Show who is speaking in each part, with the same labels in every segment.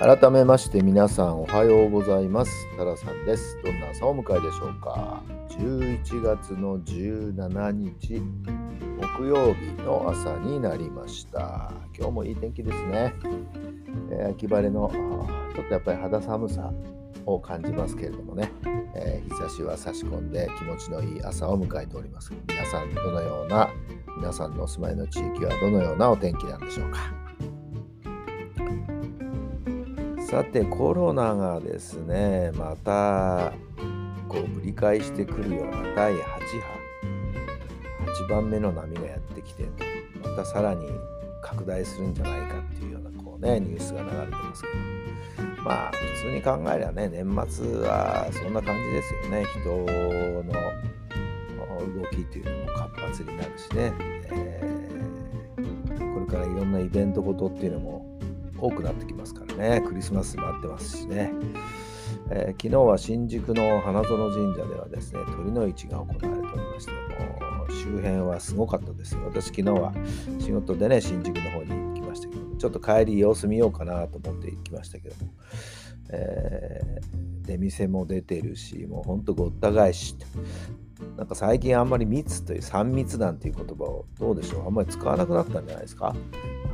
Speaker 1: 改めまして皆さんおはようございます。タラさんです。どんな朝をお迎えでしょうか。11月の17日木曜日の朝になりました。今日もいい天気ですね、えー、秋晴れのちょっとやっぱり肌寒さを感じますけれどもね、えー、日差しは差し込んで気持ちのいい朝を迎えております。皆さんどのような皆さんのお住まいの地域はどのようなお天気なんでしょうか。さてコロナがですねまたこうぶり返してくるような第8波。8番目の波がやってきてまたさらに拡大するんじゃないかっていうようなこうねニュースが流れてますけど。まあ普通に考えりゃね年末はそんな感じですよね。人の動きっていうのも活発になるしね、えー、これからいろんなイベントごとっていうのも多くなってきますからね。クリスマス待ってますしね、えー、昨日は新宿の花園神社ではですね鳥の市が行われておりましてもう周辺はすごかったです私昨日は仕事でね新宿の方に行きましたけどちょっと帰り様子見ようかなと思って行きましたけども、えー、出店も出てるしもうほんとごった返しなんか最近あんまり密という3密なんていう言葉をどうでしょう。あんまり使わなくなったんじゃないですか。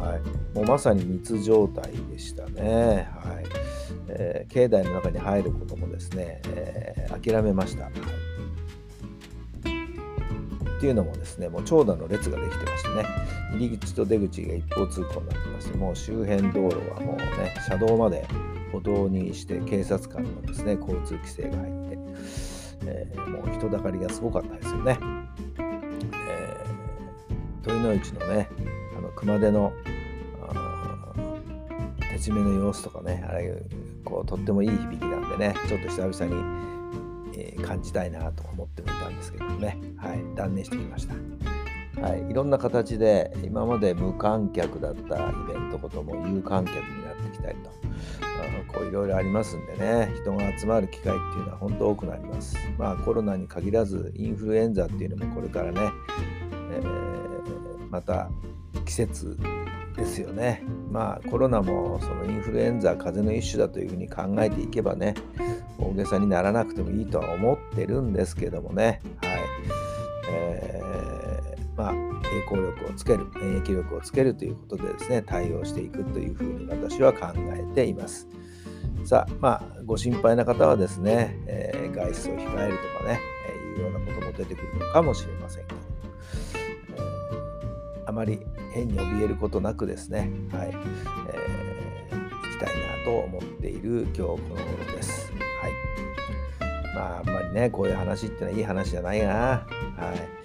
Speaker 1: はい、もうまさに密状態でしたね。はい。えー、境内の中に入ることもですね、えー、諦めました。はい、っていうのもですね、もう長蛇の列ができてましてね、入り口と出口が一方通行になってまして、もう周辺道路はもうね、車道まで歩道にして警察官のですね、交通規制が入って、えー、もう人だかりがすごかったですよね。えー、鳥の市のね、あの熊手の手締めの様子とかねあれこうとってもいい響きなんでねちょっと久々に、えー、感じたいなと思ってもいたんですけどもねはい断念してきました。はい、いろんな形で今まで無観客だったイベントことも有観客にきたりと。こういろいろありますんでね。人が集まる機会っていうのは本当多くなります。まあコロナに限らずインフルエンザっていうのもこれからね、えー、また季節ですよね。まあコロナもそのインフルエンザ風邪の一種だというふうに考えていけばね大げさにならなくてもいいとは思ってるんですけどもね。はい、えー、まあ抵抗力をつける免疫力をつけるということでですね対応していくというふうに私は考えています。さあまあご心配な方はですね、えー、外出を控えるとかね、えー、いうようなことも出てくるのかもしれませんけど、えー、あまり変に怯えることなくですね、はい、えー、行きたいなと思っている今日この頃です。はい。まあ、あんまりね、こういう話ってのはいい話じゃないな。はい。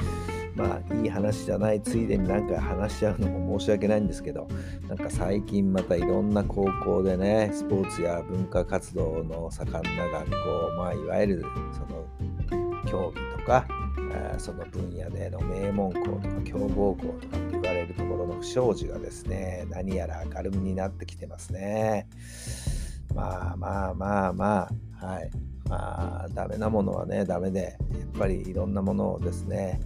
Speaker 1: まあ、いい話じゃないついでになんか話しちゃうのも申し訳ないんですけど、なんか最近またいろんな高校でね、スポーツや文化活動の盛んな学校、まあ、いわゆるその競技とか、その分野での名門校とか強豪校とかって言われるところの不祥事がですね何やら明るみになってきてますね。まあまあまあまあはい。まあダメなものはねダメでやっぱりいろんなものをですね、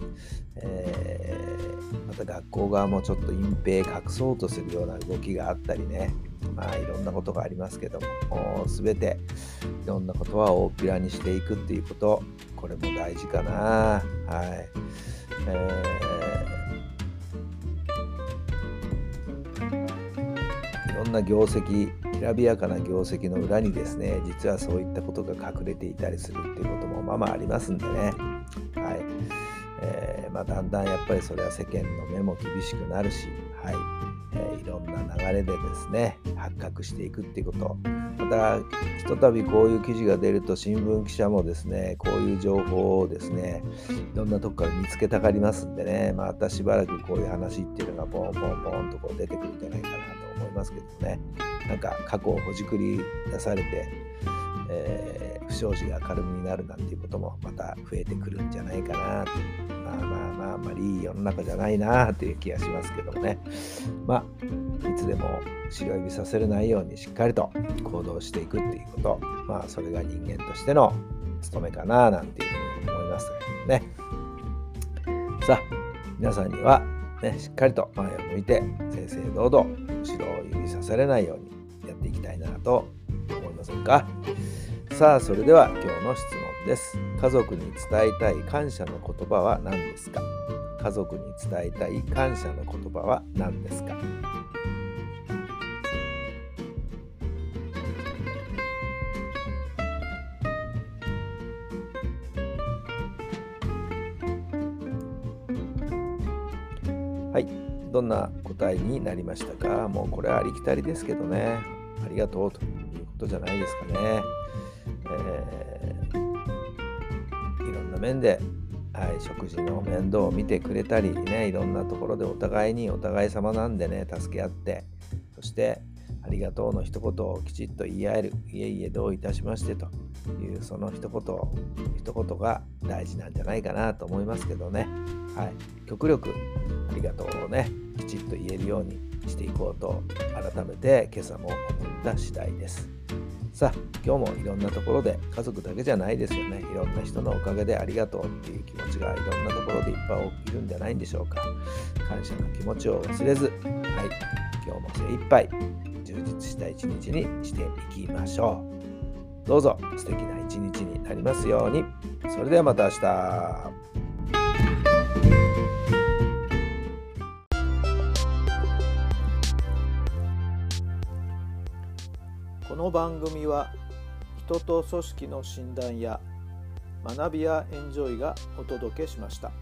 Speaker 1: えー、また学校側もちょっと隠蔽隠そうとするような動きがあったりね。まあいろんなことがありますけども全ていろんなことは大っぴらにしていくっていうことこれも大事かな。はい、えー、ろんな業績きらびやかな業績の裏にですね実はそういったことが隠れていたりするっていうこともまあまあありますんでね。はい、えー、まあ、だんだんやっぱりそれは世間の目も厳しくなるしはい。えー、いろんな流れでですね発覚していくっていうこと。またひとたびこういう記事が出ると新聞記者もですねこういう情報をですねいろんなとこから見つけたがりますんでね。またしばらくこういう話っていうのがポンポンポンとこう出てくるんじゃないかな。思いますけどね。なんか過去をほじくり出されて、えー、不祥事が軽みになるなんていうこともまた増えてくるんじゃないかなとまあまあまああまりいい世の中じゃないなという気がしますけどもねまあいつでも白指させるないようにしっかりと行動していくっていうことまあそれが人間としての務めかななんていうふうに思いますけどねさあ皆さんにはね、しっかりと前を向いて正々堂々されないようにやっていきたいなと思いませんか？さあそれでは今日の質問です。家族に伝えたい感謝の言葉は何ですか？家族に伝えたい感謝の言葉は何ですか？はい、どんな答えになりましたか？もうこれはありきたりですけどね、ありがとうということじゃないですかね。えー、いろんな面で、はい、食事の面倒を見てくれたりね、いろんなところでお互いにお互い様なんでね、助け合って、そしてありがとうの一言をきちっと言い合える、いえいえどういたしましてというその一言、一言が大事なんじゃないかなと思いますけどね。はい、極力ありがとうをね、きちっと言えるようにしていこうと改めて今朝も思った次第です。さあ、今日もいろんなところで家族だけじゃないですよね。いろんな人のおかげでありがとうっていう気持ちがいろんなところでいっぱい起きるんじゃないんでしょうか。感謝の気持ちを忘れず、はい、今日も精一杯充実した一日にしていきましょう。どうぞ素敵な一日になりますように。それではまた明日。
Speaker 2: この番組は人と組織の診断や学びやエンジョイがお届けしました。